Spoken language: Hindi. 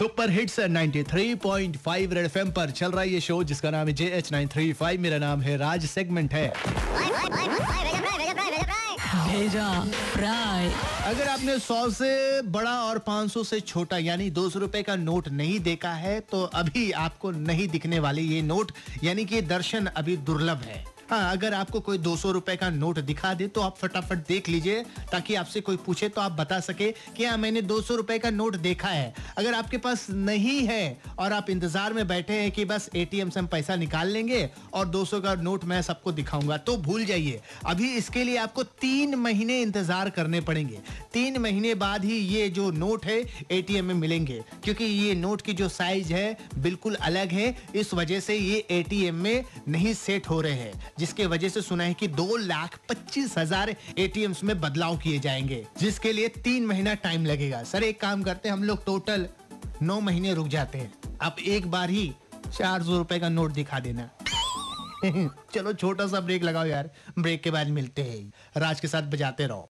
सुपर हिट्स 93.5 रेड एफएम पर चल रहा है ये शो जिसका नाम है J H nine three five मेरा नाम है राज सेगमेंट है। भेजा फ्राई अगर आपने 100 से बड़ा और 500 से छोटा यानी दो सौ रुपए का नोट नहीं देखा है तो अभी आपको नहीं दिखने वाले ये नोट यानी कि दर्शन अभी दुर्लभ है। हाँ अगर आपको कोई दो सौ रुपए का नोट दिखा दे तो आप फटाफट देख लीजिए, ताकि आपसे कोई पूछे तो आप बता सके कि हाँ मैंने दो सौ रुपए का नोट देखा है। अगर आपके पास नहीं है और आप इंतज़ार में बैठे हैं कि बस एटीएम से हम पैसा निकाल लेंगे और 200 का नोट मैं सबको दिखाऊँगा तो भूल जाइए। अभी इसके लिए आपको तीन महीने इंतज़ार करने पड़ेंगे। तीन महीने बाद ही ये जो नोट है एटीएम में मिलेंगे, क्योंकि ये नोट की जो साइज़ है, बिल्कुल अलग है। इस वजह से ये एटीएम में नहीं सेट हो रहे हैं। जिसके वजह से सुना है कि दो लाख पच्चीस हज़ार एटीएम में बदलाव किए जाएँगे, जिसके लिए तीन महीना टाइम लगेगा। सर, एक काम करते हैं, हम लोग टोटल नौ महीने रुक जाते हैं। आप एक बार ही चार सौ रुपए का नोट दिखा देना। चलो छोटा सा ब्रेक लगाओ यार। ब्रेक के बाद मिलते हैं। राज के साथ बजाते रहो।